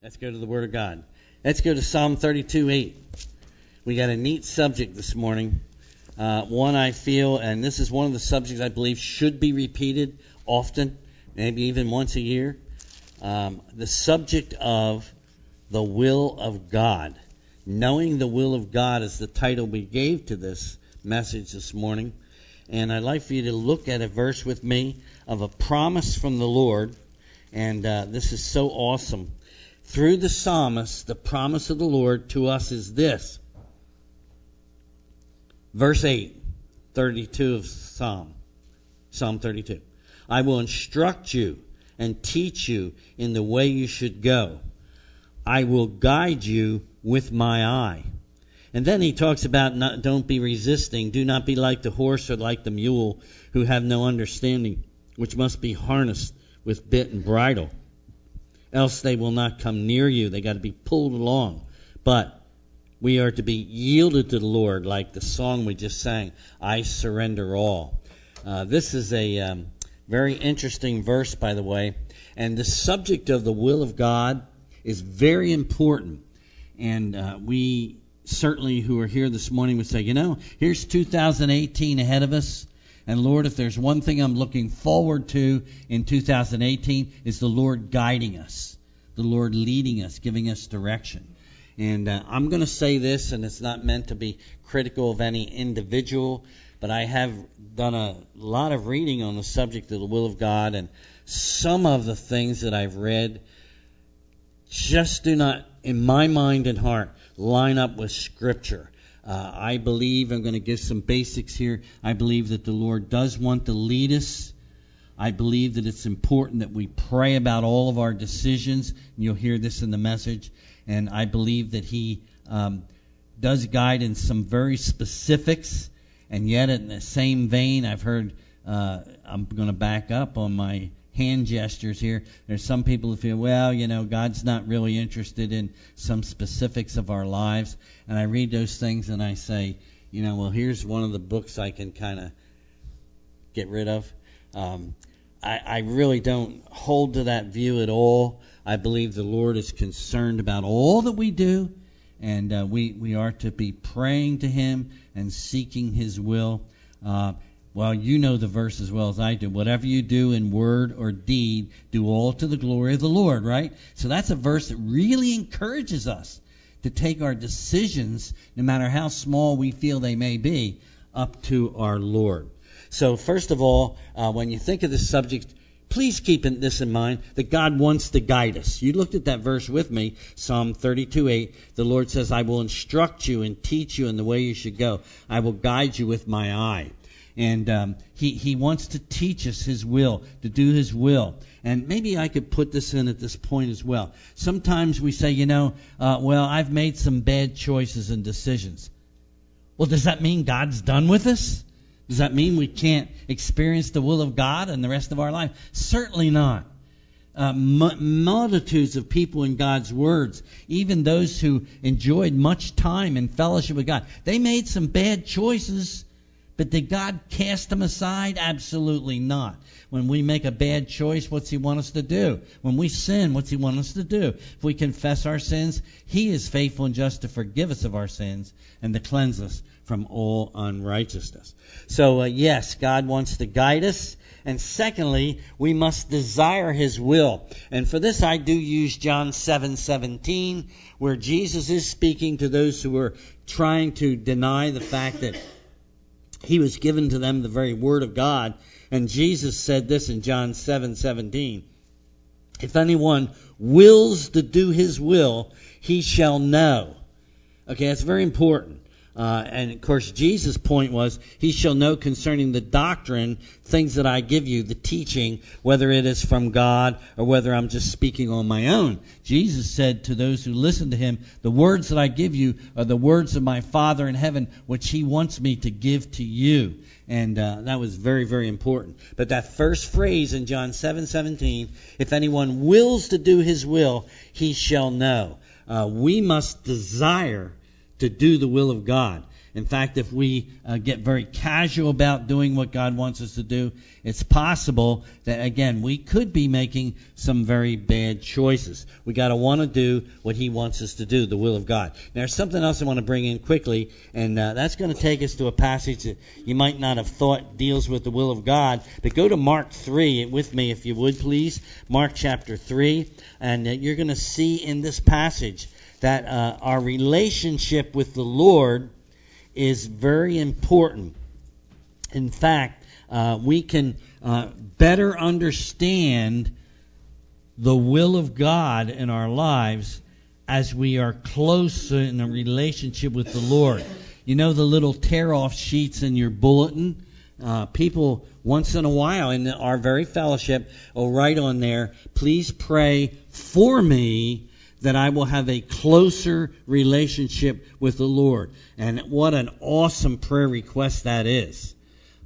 Let's go to the Word of God. Let's go to Psalm 32 8. We got a neat subject this morning. Uh, one I feel, and this is one of the subjects I believe should be repeated often, maybe even once a year. Um, the subject of the will of God. Knowing the will of God is the title we gave to this message this morning. And I'd like for you to look at a verse with me of a promise from the Lord. And uh, this is so awesome. Through the psalmist, the promise of the Lord to us is this. Verse 8, 32 of Psalm, Psalm 32. I will instruct you and teach you in the way you should go. I will guide you with my eye. And then he talks about not, don't be resisting. Do not be like the horse or like the mule who have no understanding, which must be harnessed with bit and bridle. Else they will not come near you. They got to be pulled along. But we are to be yielded to the Lord, like the song we just sang, I surrender all. Uh, this is a um, very interesting verse, by the way. And the subject of the will of God is very important. And uh, we certainly who are here this morning would say, you know, here's 2018 ahead of us. And Lord, if there's one thing I'm looking forward to in 2018 is the Lord guiding us, the Lord leading us, giving us direction. And uh, I'm going to say this, and it's not meant to be critical of any individual, but I have done a lot of reading on the subject of the will of God, and some of the things that I've read just do not, in my mind and heart, line up with Scripture. Uh, I believe, I'm going to give some basics here. I believe that the Lord does want to lead us. I believe that it's important that we pray about all of our decisions. You'll hear this in the message. And I believe that He um, does guide in some very specifics. And yet, in the same vein, I've heard, uh, I'm going to back up on my hand gestures here. There's some people who feel, well, you know, God's not really interested in some specifics of our lives. And I read those things and I say, you know, well, here's one of the books I can kind of get rid of. Um, I, I really don't hold to that view at all. I believe the Lord is concerned about all that we do, and uh, we we are to be praying to Him and seeking His will. Uh, well, you know the verse as well as I do. Whatever you do in word or deed, do all to the glory of the Lord, right? So that's a verse that really encourages us to take our decisions, no matter how small we feel they may be, up to our Lord. So, first of all, uh, when you think of this subject, please keep this in mind that God wants to guide us. You looked at that verse with me, Psalm 32:8. The Lord says, I will instruct you and teach you in the way you should go. I will guide you with my eye and um, he he wants to teach us his will, to do his will. And maybe I could put this in at this point as well. Sometimes we say, you know, uh, well, I've made some bad choices and decisions. Well, does that mean God's done with us? Does that mean we can't experience the will of God in the rest of our life? Certainly not. Uh, multitudes of people in God's words, even those who enjoyed much time in fellowship with God, they made some bad choices but did God cast them aside? Absolutely not. When we make a bad choice, what's He want us to do? When we sin, what's He want us to do? If we confess our sins, He is faithful and just to forgive us of our sins and to cleanse us from all unrighteousness. So, uh, yes, God wants to guide us. And secondly, we must desire His will. And for this, I do use John 7:17, where Jesus is speaking to those who are trying to deny the fact that he was given to them the very word of God. And Jesus said this in John 7:17. if anyone wills to do his will, he shall know. Okay, that's very important. Uh, and of course, Jesus' point was, He shall know concerning the doctrine things that I give you, the teaching, whether it is from God or whether I'm just speaking on my own. Jesus said to those who listen to Him, The words that I give you are the words of my Father in heaven, which He wants me to give to you. And uh, that was very, very important. But that first phrase in John 7:17, if anyone wills to do His will, he shall know. Uh, we must desire to do the will of God. In fact, if we uh, get very casual about doing what God wants us to do, it's possible that again we could be making some very bad choices. We got to want to do what He wants us to do, the will of God. Now, there's something else I want to bring in quickly, and uh, that's going to take us to a passage that you might not have thought deals with the will of God. But go to Mark 3 with me, if you would, please. Mark chapter 3, and uh, you're going to see in this passage that uh, our relationship with the Lord is very important. In fact, uh, we can uh, better understand the will of God in our lives as we are closer in a relationship with the Lord. You know the little tear off sheets in your bulletin? Uh, people once in a while in our very fellowship will write on there, please pray for me that I will have a closer relationship with the Lord. And what an awesome prayer request that is.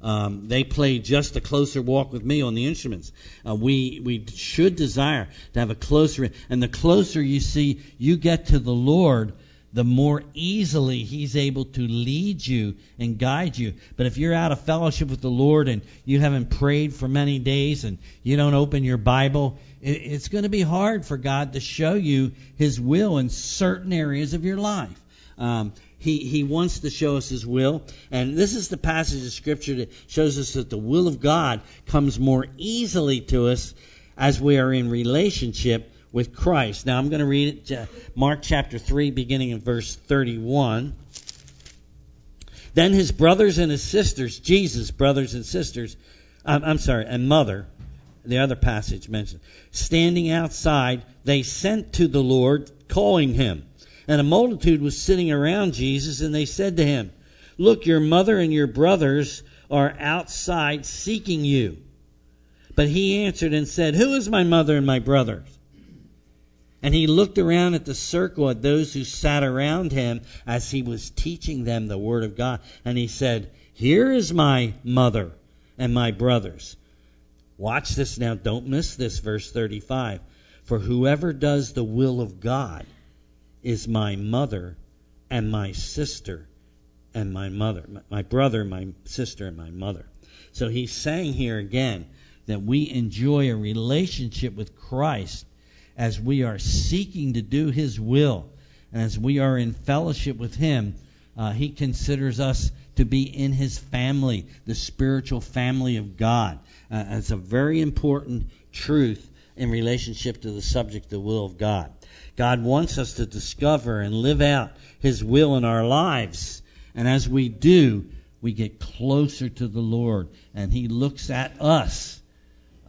Um, they play just a closer walk with me on the instruments. Uh, we we should desire to have a closer, and the closer you see you get to the Lord, the more easily He's able to lead you and guide you. But if you're out of fellowship with the Lord and you haven't prayed for many days and you don't open your Bible, it's going to be hard for God to show you His will in certain areas of your life. Um, he, he wants to show us His will. And this is the passage of Scripture that shows us that the will of God comes more easily to us as we are in relationship with Christ. Now I'm going to read it, uh, Mark chapter 3, beginning in verse 31. Then his brothers and his sisters, Jesus' brothers and sisters, I'm, I'm sorry, and mother, the other passage mentioned, standing outside, they sent to the Lord, calling him. And a multitude was sitting around Jesus, and they said to him, Look, your mother and your brothers are outside seeking you. But he answered and said, Who is my mother and my brothers? And he looked around at the circle at those who sat around him as he was teaching them the word of God. And he said, Here is my mother and my brothers. Watch this now. Don't miss this, verse 35. For whoever does the will of God is my mother and my sister and my mother, my brother, my sister, and my mother. So he's saying here again that we enjoy a relationship with Christ as we are seeking to do his will and as we are in fellowship with him. Uh, he considers us to be in his family, the spiritual family of God. Uh, it's a very important truth in relationship to the subject, the will of God. God wants us to discover and live out His will in our lives. And as we do, we get closer to the Lord, and He looks at us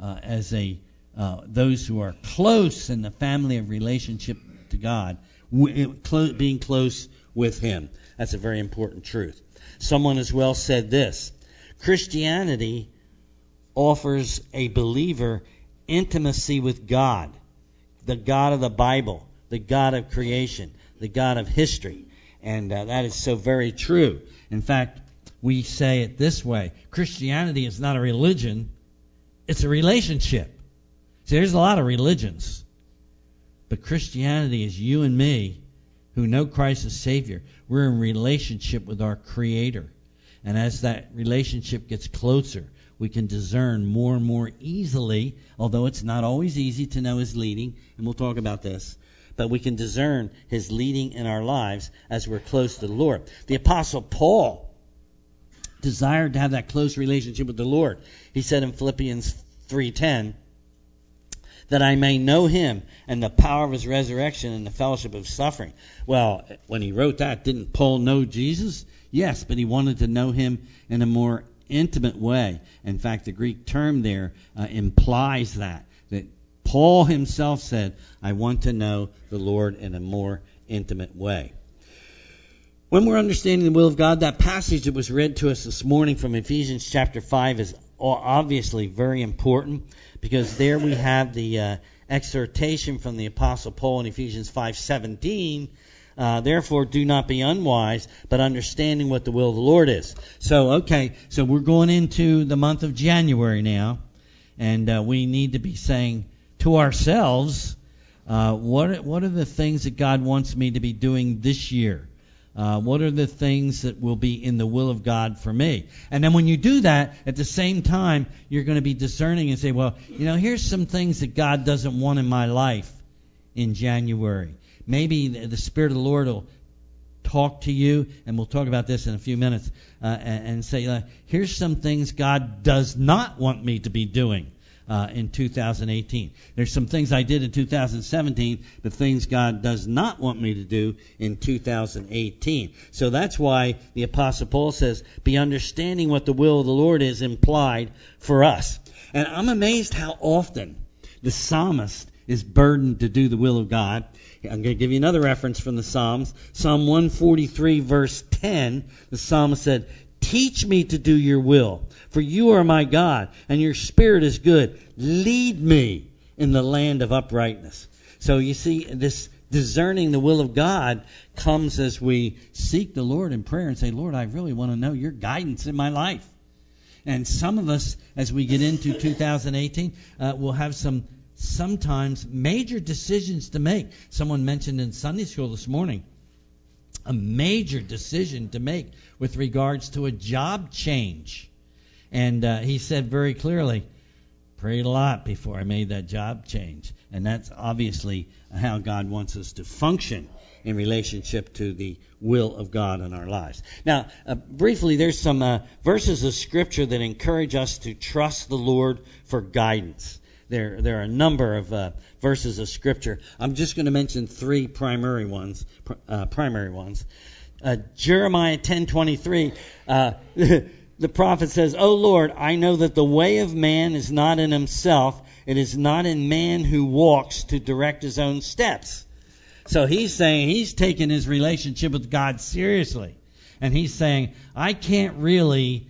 uh, as a uh, those who are close in the family of relationship to God, being close with Him. That's a very important truth. Someone as well said this Christianity offers a believer intimacy with God, the God of the Bible the God of creation, the God of history. And uh, that is so very true. In fact, we say it this way Christianity is not a religion, it's a relationship. There's a lot of religions. But Christianity is you and me who know Christ as Savior. We're in relationship with our Creator. And as that relationship gets closer, we can discern more and more easily, although it's not always easy to know His leading, and we'll talk about this but we can discern his leading in our lives as we're close to the Lord. The apostle Paul desired to have that close relationship with the Lord. He said in Philippians 3:10 that I may know him and the power of his resurrection and the fellowship of suffering. Well, when he wrote that, didn't Paul know Jesus? Yes, but he wanted to know him in a more intimate way. In fact, the Greek term there uh, implies that that Paul himself said, I want to know the Lord in a more intimate way. When we're understanding the will of God, that passage that was read to us this morning from Ephesians chapter 5 is obviously very important because there we have the uh, exhortation from the apostle Paul in Ephesians 5:17 uh, therefore, do not be unwise, but understanding what the will of the Lord is. So, okay, so we're going into the month of January now, and uh, we need to be saying, to ourselves, uh, what what are the things that God wants me to be doing this year? Uh, what are the things that will be in the will of God for me? And then when you do that, at the same time, you're going to be discerning and say, well, you know, here's some things that God doesn't want in my life in January. Maybe the Spirit of the Lord will talk to you, and we'll talk about this in a few minutes, uh, and, and, say, uh, here's some things God does not want me to be doing uh, in 2018. There's some things I did in 2017, but things God does not want me to do in 2018. So that's why the Apostle Paul says, be understanding what the will of the Lord is implied for us. And I'm amazed how often the psalmist is burdened to do the will of God. I'm going to give you another reference from the Psalms. Psalm 143, verse 10, the psalmist said, Teach me to do your will, for you are my God, and your spirit is good. Lead me in the land of uprightness. So you see, this discerning the will of God comes as we seek the Lord in prayer and say, Lord, I really want to know your guidance in my life. And some of us, as we get into 2018, uh, will have some sometimes major decisions to make. Someone mentioned in Sunday school this morning a major decision to make with regards to a job change. And uh, he said very clearly, prayed a lot before I made that job change. And that's obviously how God wants us to function in relationship to the will of God in our lives. Now, uh, briefly, there's some uh, verses of Scripture that encourage us to trust the Lord for guidance. There, there are a number of uh, verses of Scripture. I'm just going to mention three primary ones. Uh, primary ones. Uh, Jeremiah 10:23. Uh, the prophet says, "O Lord, I know that the way of man is not in himself; it is not in man who walks to direct his own steps." So he's saying he's taking his relationship with God seriously, and he's saying, "I can't really."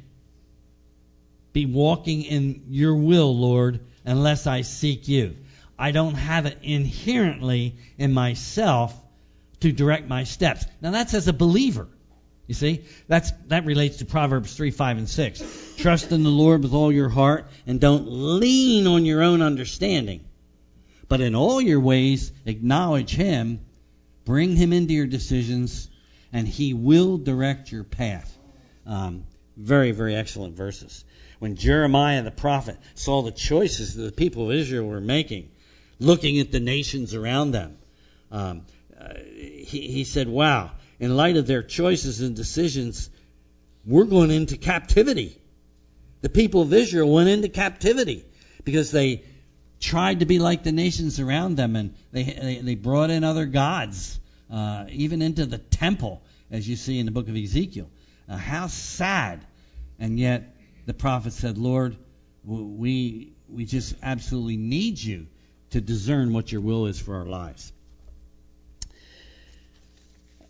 Be walking in your will, Lord, unless I seek you. I don't have it inherently in myself to direct my steps. Now that's as a believer. You see, that's that relates to Proverbs three, five, and six. Trust in the Lord with all your heart, and don't lean on your own understanding, but in all your ways acknowledge Him, bring Him into your decisions, and He will direct your path. Um, very, very excellent verses when Jeremiah the prophet saw the choices that the people of Israel were making, looking at the nations around them, um, uh, he, he said, Wow, in light of their choices and decisions, we're going into captivity. The people of Israel went into captivity because they tried to be like the nations around them and they, they, they brought in other gods, uh, even into the temple, as you see in the book of Ezekiel. Uh, how sad. And yet, the prophet said, Lord, we, we just absolutely need you to discern what your will is for our lives.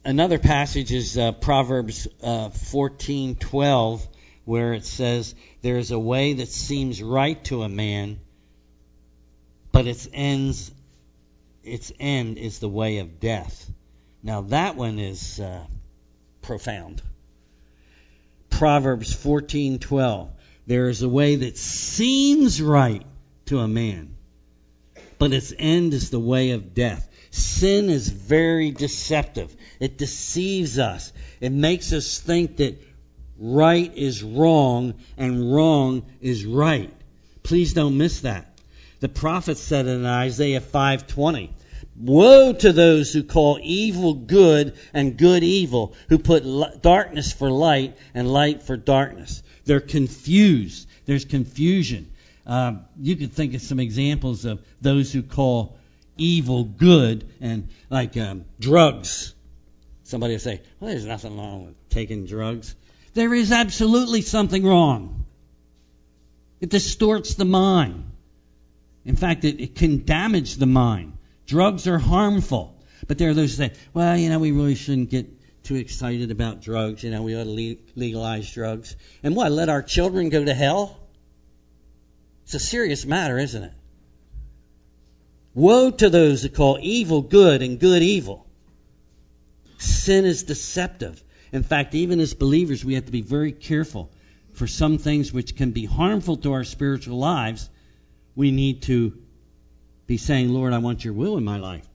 Another passage is uh, Proverbs uh, 14:12, where it says, "There is a way that seems right to a man, but its ends, its end is the way of death." Now that one is uh, profound. Proverbs 14:12. There is a way that seems right to a man, but its end is the way of death. Sin is very deceptive. It deceives us. It makes us think that right is wrong and wrong is right. Please don't miss that. The prophet said in Isaiah 5:20, Woe to those who call evil good and good evil, who put darkness for light and light for darkness. They're confused. There's confusion. Um, you could think of some examples of those who call evil good and like um, drugs. Somebody will say, well, there's nothing wrong with taking drugs. There is absolutely something wrong. It distorts the mind. In fact, it, it can damage the mind. Drugs are harmful. But there are those who say, well, you know, we really shouldn't get too excited about drugs. You know, we ought to legalize drugs. And what, let our children go to hell? It's a serious matter, isn't it? Woe to those that call evil good and good evil. Sin is deceptive. In fact, even as believers, we have to be very careful. For some things which can be harmful to our spiritual lives, we need to be saying, Lord, I want your will in my life.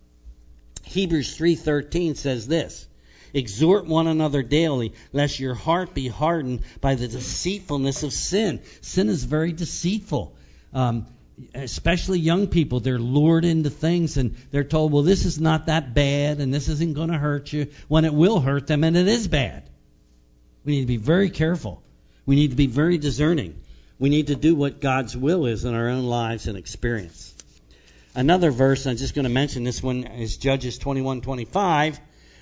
Hebrews 3:13 says this. Exhort one another daily, lest your heart be hardened by the deceitfulness of sin. Sin is very deceitful. Um, especially young people, they're lured into things and they're told, well, this is not that bad and this isn't going to hurt you, when it will hurt them and it is bad. We need to be very careful. We need to be very discerning. We need to do what God's will is in our own lives and experience. Another verse, I'm just going to mention this one, is Judges 21:25,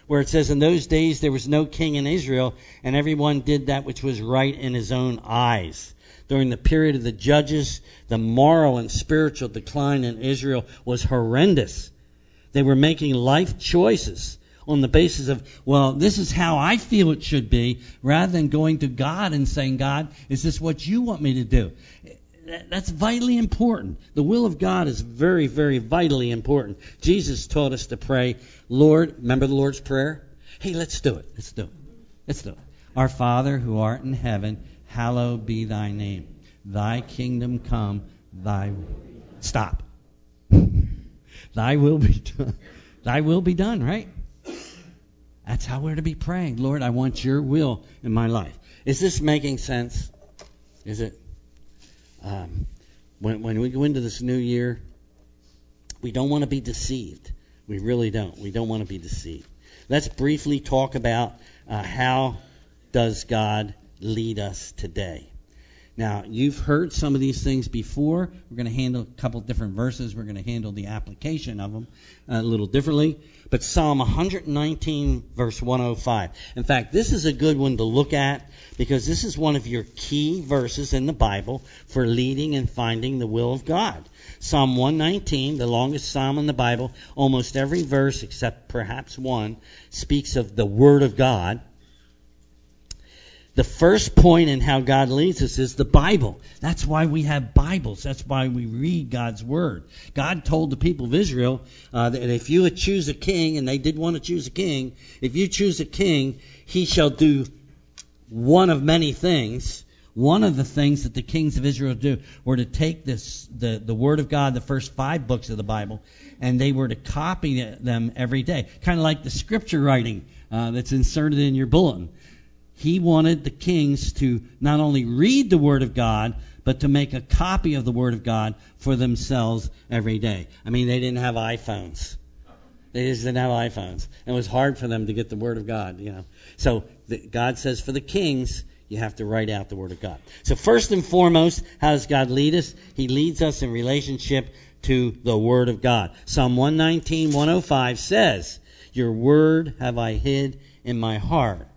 where it says, "In those days there was no king in Israel, and everyone did that which was right in his own eyes." during the period of the judges, the moral and spiritual decline in Israel was horrendous. They were making life choices on the basis of, well, this is how I feel it should be, rather than going to God and saying, God, is this what you want me to do? That's vitally important. The will of God is very, very vitally important. Jesus taught us to pray, Lord, remember the Lord's Prayer? Hey, let's do it. Let's do it. Let's do it. Our Father who art in heaven, hallowed be thy name. Thy kingdom come, thy stop. thy will be done. Thy will be done, right? That's how we're to be praying. Lord, I want your will in my life. Is this making sense? Is it? Um, when, when we go into this new year, we don't want to be deceived. We really don't. We don't want to be deceived. Let's briefly talk about uh, how does God lead us today. Now, you've heard some of these things before. We're going to handle a couple different verses. We're going to handle the application of them uh, a little differently. But Psalm 119, verse 105. In fact, this is a good one to look at because this is one of your key verses in the Bible for leading and finding the will of God. Psalm 119, the longest psalm in the Bible, almost every verse except perhaps one speaks of the Word of God the first point in how God leads us is the Bible. That's why we have Bibles. That's why we read God's Word. God told the people of Israel uh, that if you would choose a king, and they did want to choose a king, if you choose a king, he shall do one of many things. One of the things that the kings of Israel do were to take this, the, the Word of God, the first five books of the Bible, and they were to copy them every day. Kind of like the scripture writing uh, that's inserted in your bulletin he wanted the kings to not only read the Word of God, but to make a copy of the Word of God for themselves every day. I mean, they didn't have iPhones. They just didn't have iPhones. It was hard for them to get the Word of God, you know. So the, God says for the kings, you have to write out the Word of God. So first and foremost, how does God lead us? He leads us in relationship to the Word of God. Psalm 119, 105 says, Your Word have I hid in my heart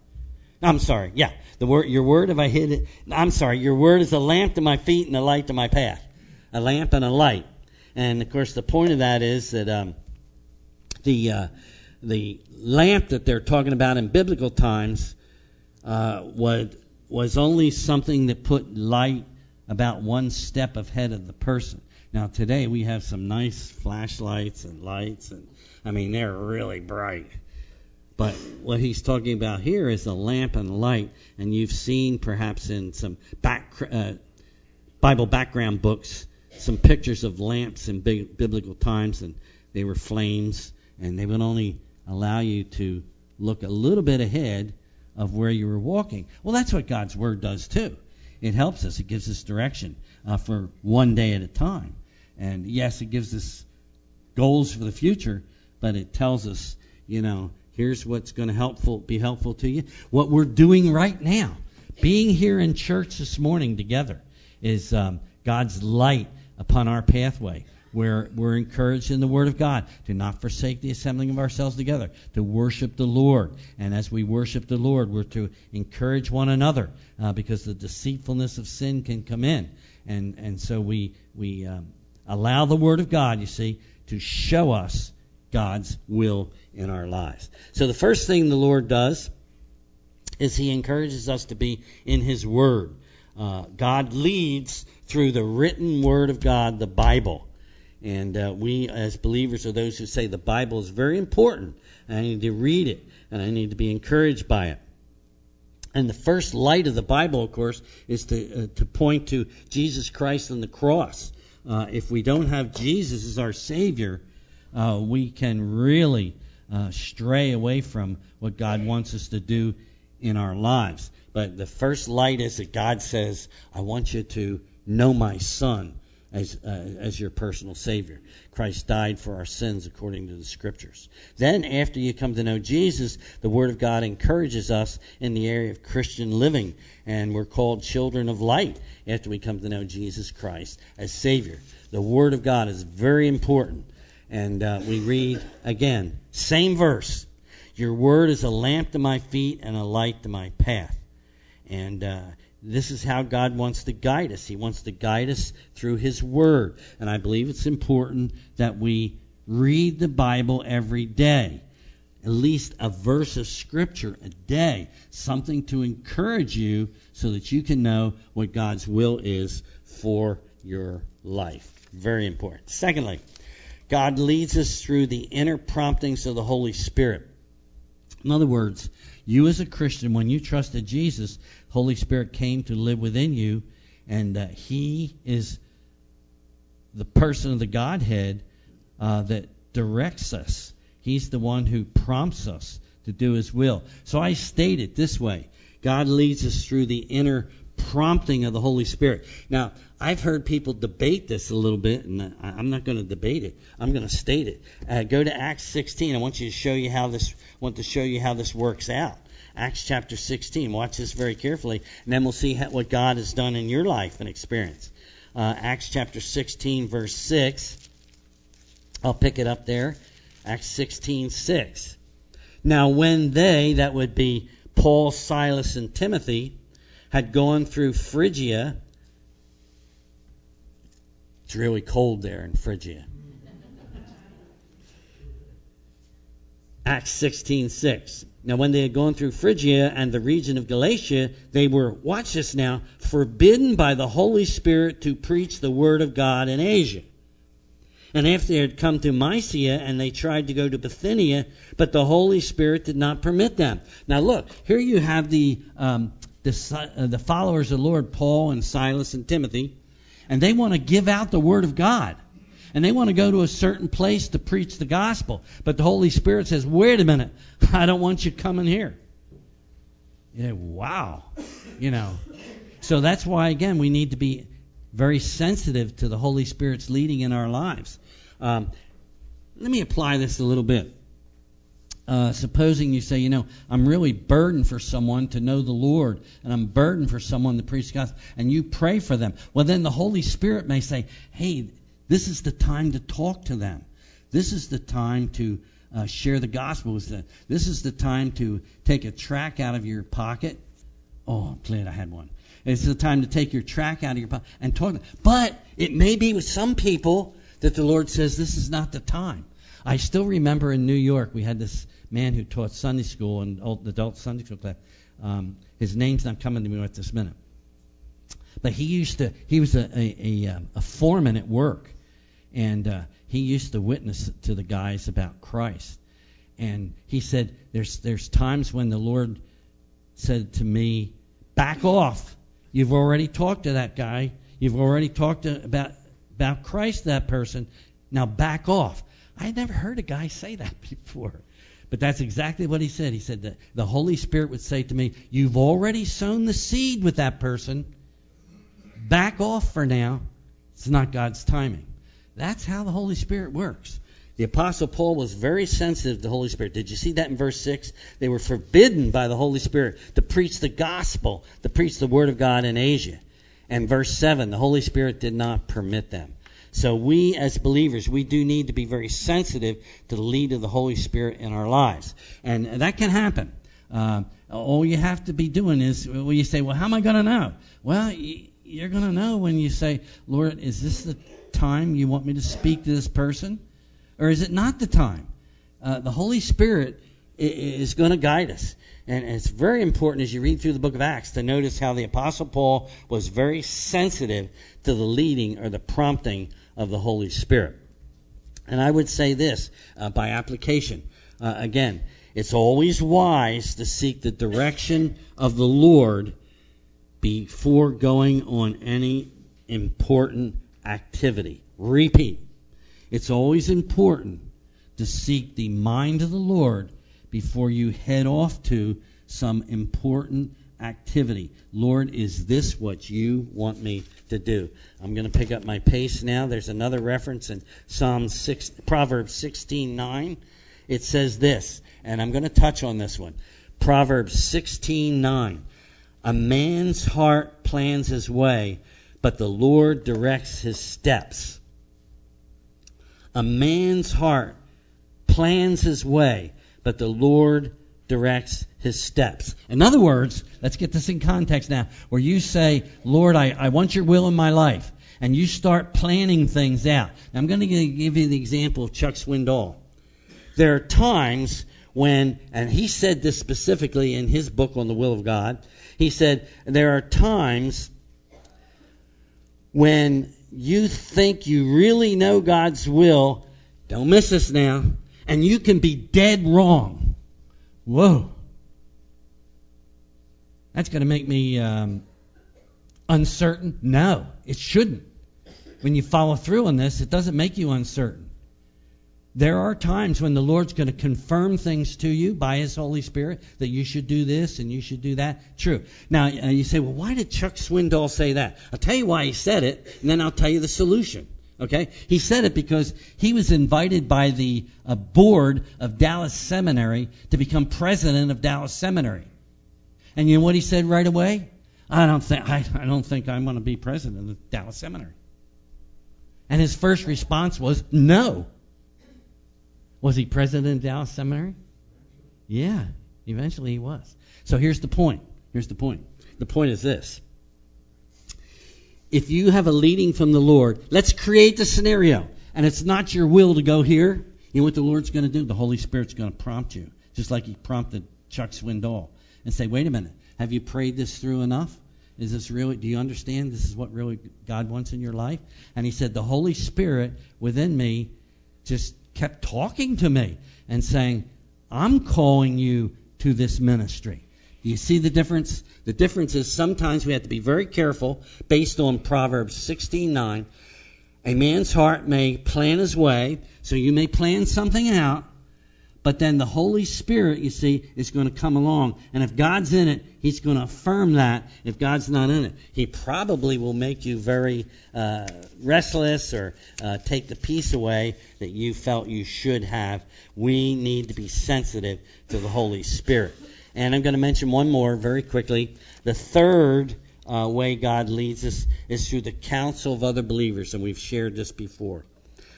I'm sorry. Yeah, the word, your word have I hid it. I'm sorry. Your word is a lamp to my feet and a light to my path. A lamp and a light. And of course, the point of that is that um, the uh, the lamp that they're talking about in biblical times uh, was was only something that put light about one step ahead of the person. Now today we have some nice flashlights and lights, and I mean they're really bright. But what he's talking about here is a lamp and light, and you've seen perhaps in some back, uh, Bible background books some pictures of lamps in big, biblical times, and they were flames, and they would only allow you to look a little bit ahead of where you were walking. Well, that's what God's Word does too. It helps us. It gives us direction uh, for one day at a time. And yes, it gives us goals for the future, but it tells us, you know, Here's what's going to helpful be helpful to you. What we're doing right now, being here in church this morning together, is um, God's light upon our pathway. Where we're encouraged in the Word of God to not forsake the assembling of ourselves together, to worship the Lord. And as we worship the Lord, we're to encourage one another uh, because the deceitfulness of sin can come in. And, and so we, we um, allow the Word of God, you see, to show us God's will in our lives. So the first thing the Lord does is He encourages us to be in His Word. Uh, God leads through the written Word of God, the Bible. And uh, we, as believers, are those who say the Bible is very important. And I need to read it, and I need to be encouraged by it. And the first light of the Bible, of course, is to uh, to point to Jesus Christ and the cross. Uh, if we don't have Jesus as our Savior, uh, we can really uh, stray away from what God wants us to do in our lives. But the first light is that God says, I want you to know my Son as, uh, as your personal Savior. Christ died for our sins according to the Scriptures. Then, after you come to know Jesus, the Word of God encourages us in the area of Christian living, and we're called children of light after we come to know Jesus Christ as Savior. The Word of God is very important. And uh, we read again, same verse. Your Word is a lamp to my feet and a light to my path. And uh, this is how God wants to guide us. He wants to guide us through His Word. And I believe it's important that we read the Bible every day. At least a verse of Scripture a day. Something to encourage you so that you can know what God's will is for your life. Very important. Secondly, God leads us through the inner promptings of the Holy Spirit. In other words, you as a Christian, when you trusted Jesus, Holy Spirit came to live within you, and uh, He is the person of the Godhead uh, that directs us. He's the one who prompts us to do His will. So I state it this way God leads us through the inner prompting of the Holy Spirit. Now, I've heard people debate this a little bit, and I'm not going to debate it. I'm going to state it. Uh, go to Acts 16. I want you to show you how this. Want to show you how this works out. Acts chapter 16. Watch this very carefully, and then we'll see how, what God has done in your life and experience. Uh, Acts chapter 16, verse 6. I'll pick it up there. Acts 16, 6. Now, when they, that would be Paul, Silas, and Timothy, had gone through Phrygia, it's really cold there in Phrygia. Acts 16:6. Now when they had gone through Phrygia and the region of Galatia, they were watch this now, forbidden by the Holy Spirit to preach the word of God in Asia. And after they had come to Mysia and they tried to go to Bithynia, but the Holy Spirit did not permit them. Now look, here you have the um, the, uh, the followers of the Lord, Paul and Silas and Timothy, and they want to give out the word of God and they want to go to a certain place to preach the gospel. But the Holy Spirit says, wait a minute, I don't want you coming here. Yeah, wow. You know. So that's why, again, we need to be very sensitive to the Holy Spirit's leading in our lives. Um, let me apply this a little bit. Uh, supposing you say, you know, I'm really burdened for someone to know the Lord, and I'm burdened for someone to preach gospel, and you pray for them. Well, then the Holy Spirit may say, hey, this is the time to talk to them. This is the time to uh, share the gospel with them. This is the time to take a track out of your pocket. Oh, I'm glad I had one. It's the time to take your track out of your pocket and talk. But it may be with some people that the Lord says this is not the time. I still remember in New York we had this man who taught Sunday school and adult Sunday school class. Um, his name's not coming to me right this minute. But he used to, he was a, a, a, um, a foreman at work and uh, he used to witness to the guys about Christ. And he said, "There's there's times when the Lord said to me, back off. You've already talked to that guy. You've already talked to, about about Christ that person. Now back off." I never heard a guy say that before. But that's exactly what he said. He said that the Holy Spirit would say to me, You've already sown the seed with that person. Back off for now. It's not God's timing. That's how the Holy Spirit works. The Apostle Paul was very sensitive to the Holy Spirit. Did you see that in verse 6? They were forbidden by the Holy Spirit to preach the gospel, to preach the Word of God in Asia. And verse 7, the Holy Spirit did not permit them. So we as believers, we do need to be very sensitive to the lead of the Holy Spirit in our lives. And that can happen. Uh, all you have to be doing is, well, you say, well, how am I going to know? Well, you're going to know when you say, Lord, is this the time you want me to speak to this person? Or is it not the time? Uh, the Holy Spirit is going to guide us. And it's very important as you read through the book of Acts to notice how the Apostle Paul was very sensitive to the leading or the prompting of the Holy Spirit. And I would say this uh, by application. Uh, again, it's always wise to seek the direction of the Lord before going on any important activity. Repeat. It's always important to seek the mind of the Lord before you head off to some important activity. Lord, is this what you want me to do? I'm going to pick up my pace now. There's another reference in Psalm 6, Proverbs 16:9. It says this, and I'm going to touch on this one. Proverbs 16:9. A man's heart plans his way, but the Lord directs his steps. A man's heart plans his way, but the Lord directs his steps. In other words, let's get this in context now, where you say, Lord, I, I want your will in my life, and you start planning things out. Now, I'm going to give you the example of Chuck Swindoll. There are times when, and he said this specifically in his book on the will of God, he said, there are times when you think you really know God's will, don't miss this now, and you can be dead wrong. Whoa. That's going to make me um, uncertain? No, it shouldn't. When you follow through on this, it doesn't make you uncertain. There are times when the Lord's going to confirm things to you by His Holy Spirit that you should do this and you should do that. True. Now, uh, you say, well, why did Chuck Swindoll say that? I'll tell you why he said it, and then I'll tell you the solution. Okay? He said it because he was invited by the uh, board of Dallas Seminary to become president of Dallas Seminary. And you know what he said right away? I don't think I, I don't think I'm going to be president of Dallas Seminary. And his first response was no. Was he president of Dallas Seminary? Yeah, eventually he was. So here's the point. Here's the point. The point is this. If you have a leading from the Lord, let's create the scenario. And it's not your will to go here. You know what the Lord's going to do? The Holy Spirit's going to prompt you, just like He prompted Chuck Swindoll, and say, "Wait a minute, have you prayed this through enough? Is this really? Do you understand this is what really God wants in your life?" And he said, "The Holy Spirit within me just kept talking to me and saying, I'm calling you to this ministry. You see the difference? The difference is sometimes we have to be very careful based on Proverbs 16:9. A man's heart may plan his way, so you may plan something out, but then the Holy Spirit, you see, is going to come along. And if God's in it, He's going to affirm that. If God's not in it, He probably will make you very uh, restless or uh, take the peace away that you felt you should have. We need to be sensitive to the Holy Spirit. And I'm going to mention one more very quickly. The third uh, way God leads us is through the counsel of other believers, and we've shared this before.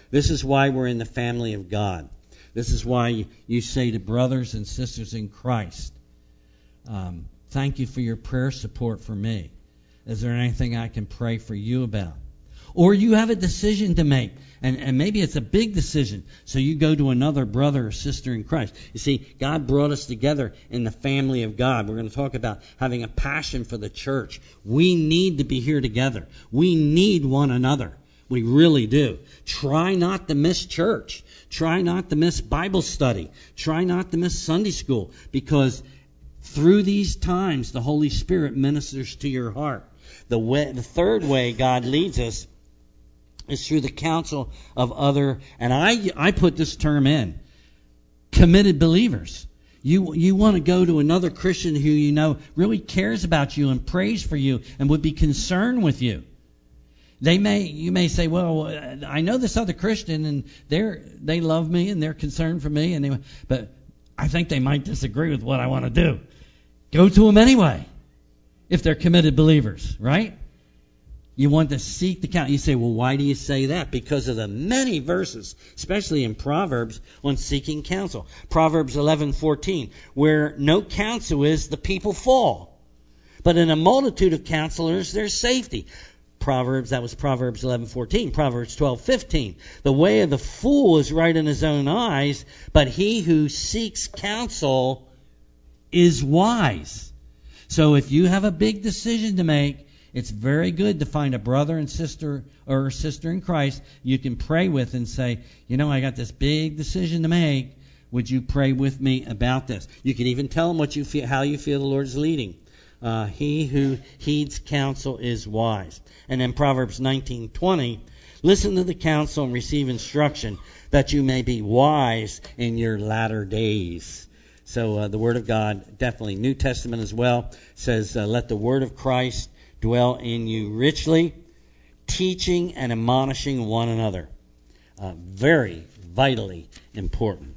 This is why we're in the family of God. This is why you say to brothers and sisters in Christ, um, thank you for your prayer support for me. Is there anything I can pray for you about? Or you have a decision to make, and, and maybe it's a big decision, so you go to another brother or sister in Christ. You see, God brought us together in the family of God. We're going to talk about having a passion for the church. We need to be here together. We need one another. We really do. Try not to miss church. Try not to miss Bible study. Try not to miss Sunday school because through these times the Holy Spirit ministers to your heart. The way, the third way God leads us is through the counsel of other and I I put this term in committed believers. You you want to go to another Christian who you know really cares about you and prays for you and would be concerned with you. They may you may say, well, I know this other Christian and they're they love me and they're concerned for me and they, but I think they might disagree with what I want to do. Go to them anyway, if they're committed believers, right? You want to seek the count. You say, well, why do you say that? Because of the many verses, especially in Proverbs, on seeking counsel. Proverbs 11:14, where no counsel is, the people fall. But in a multitude of counselors, there's safety. Proverbs, that was Proverbs 11:14. Proverbs 12:15. The way of the fool is right in his own eyes, but he who seeks counsel is wise. So if you have a big decision to make, it's very good to find a brother and sister or sister in Christ you can pray with and say, you know, I got this big decision to make. Would you pray with me about this? You can even tell them what you feel, how you feel the Lord's leading. Uh, he who heeds counsel is wise. And then Proverbs 19:20, Listen to the counsel and receive instruction that you may be wise in your latter days. So uh, the Word of God, definitely New Testament as well, says, uh, "Let the Word of Christ dwell in you richly, teaching and admonishing one another." Uh, very vitally important.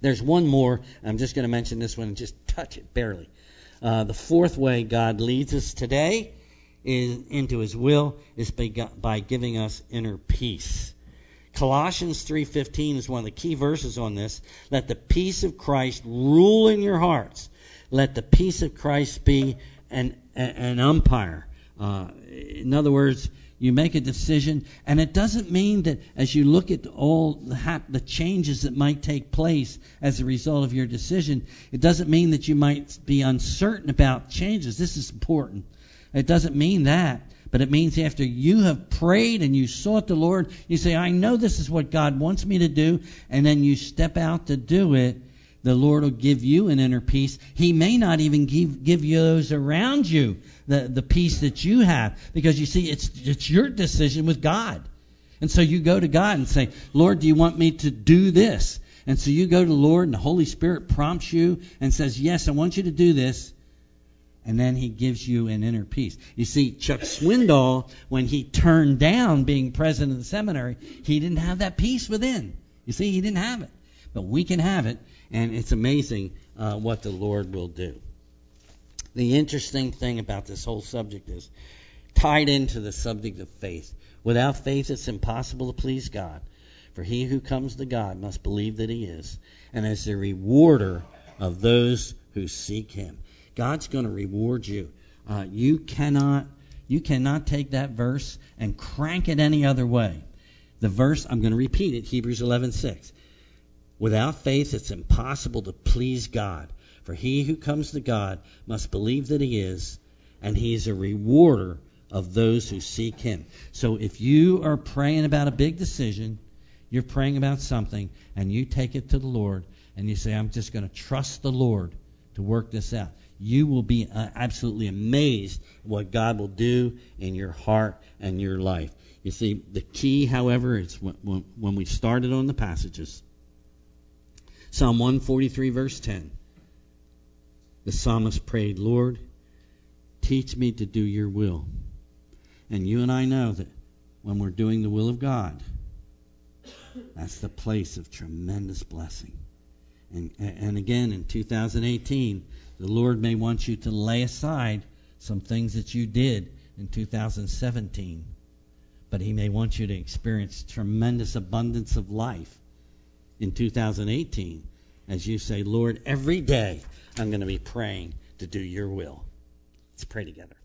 There's one more. I'm just going to mention this one and just touch it barely. Uh, the fourth way God leads us today is, into His will is by, by giving us inner peace. Colossians 3:15 is one of the key verses on this. Let the peace of Christ rule in your hearts. Let the peace of Christ be an an umpire. Uh, in other words, you make a decision, and it doesn't mean that as you look at all the, hap- the changes that might take place as a result of your decision, it doesn't mean that you might be uncertain about changes. This is important. It doesn't mean that. But it means after you have prayed and you sought the Lord, you say, I know this is what God wants me to do, and then you step out to do it, the Lord will give you an inner peace. He may not even give, give you those around you the, the peace that you have. Because you see, it's, it's your decision with God. And so you go to God and say, Lord, do you want me to do this? And so you go to the Lord, and the Holy Spirit prompts you and says, Yes, I want you to do this and then he gives you an inner peace. You see, Chuck Swindoll, when he turned down being president of the seminary, he didn't have that peace within. You see, he didn't have it. But we can have it, and it's amazing uh, what the Lord will do. The interesting thing about this whole subject is tied into the subject of faith. Without faith, it's impossible to please God. For he who comes to God must believe that he is, and is the rewarder of those who seek him. God's going to reward you. Uh, you cannot you cannot take that verse and crank it any other way. The verse I'm going to repeat it Hebrews 11:6. Without faith it's impossible to please God, for he who comes to God must believe that he is and he is a rewarder of those who seek him. So if you are praying about a big decision, you're praying about something and you take it to the Lord and you say I'm just going to trust the Lord to work this out you will be uh, absolutely amazed what God will do in your heart and your life. You see, the key, however, is when, when we started on the passages. Psalm 143, verse 10. The psalmist prayed, Lord, teach me to do your will. And you and I know that when we're doing the will of God, that's the place of tremendous blessing. And, and again, in 2018, the Lord may want you to lay aside some things that you did in 2017, but He may want you to experience tremendous abundance of life in 2018 as you say, Lord, every day I'm going to be praying to do your will. Let's pray together.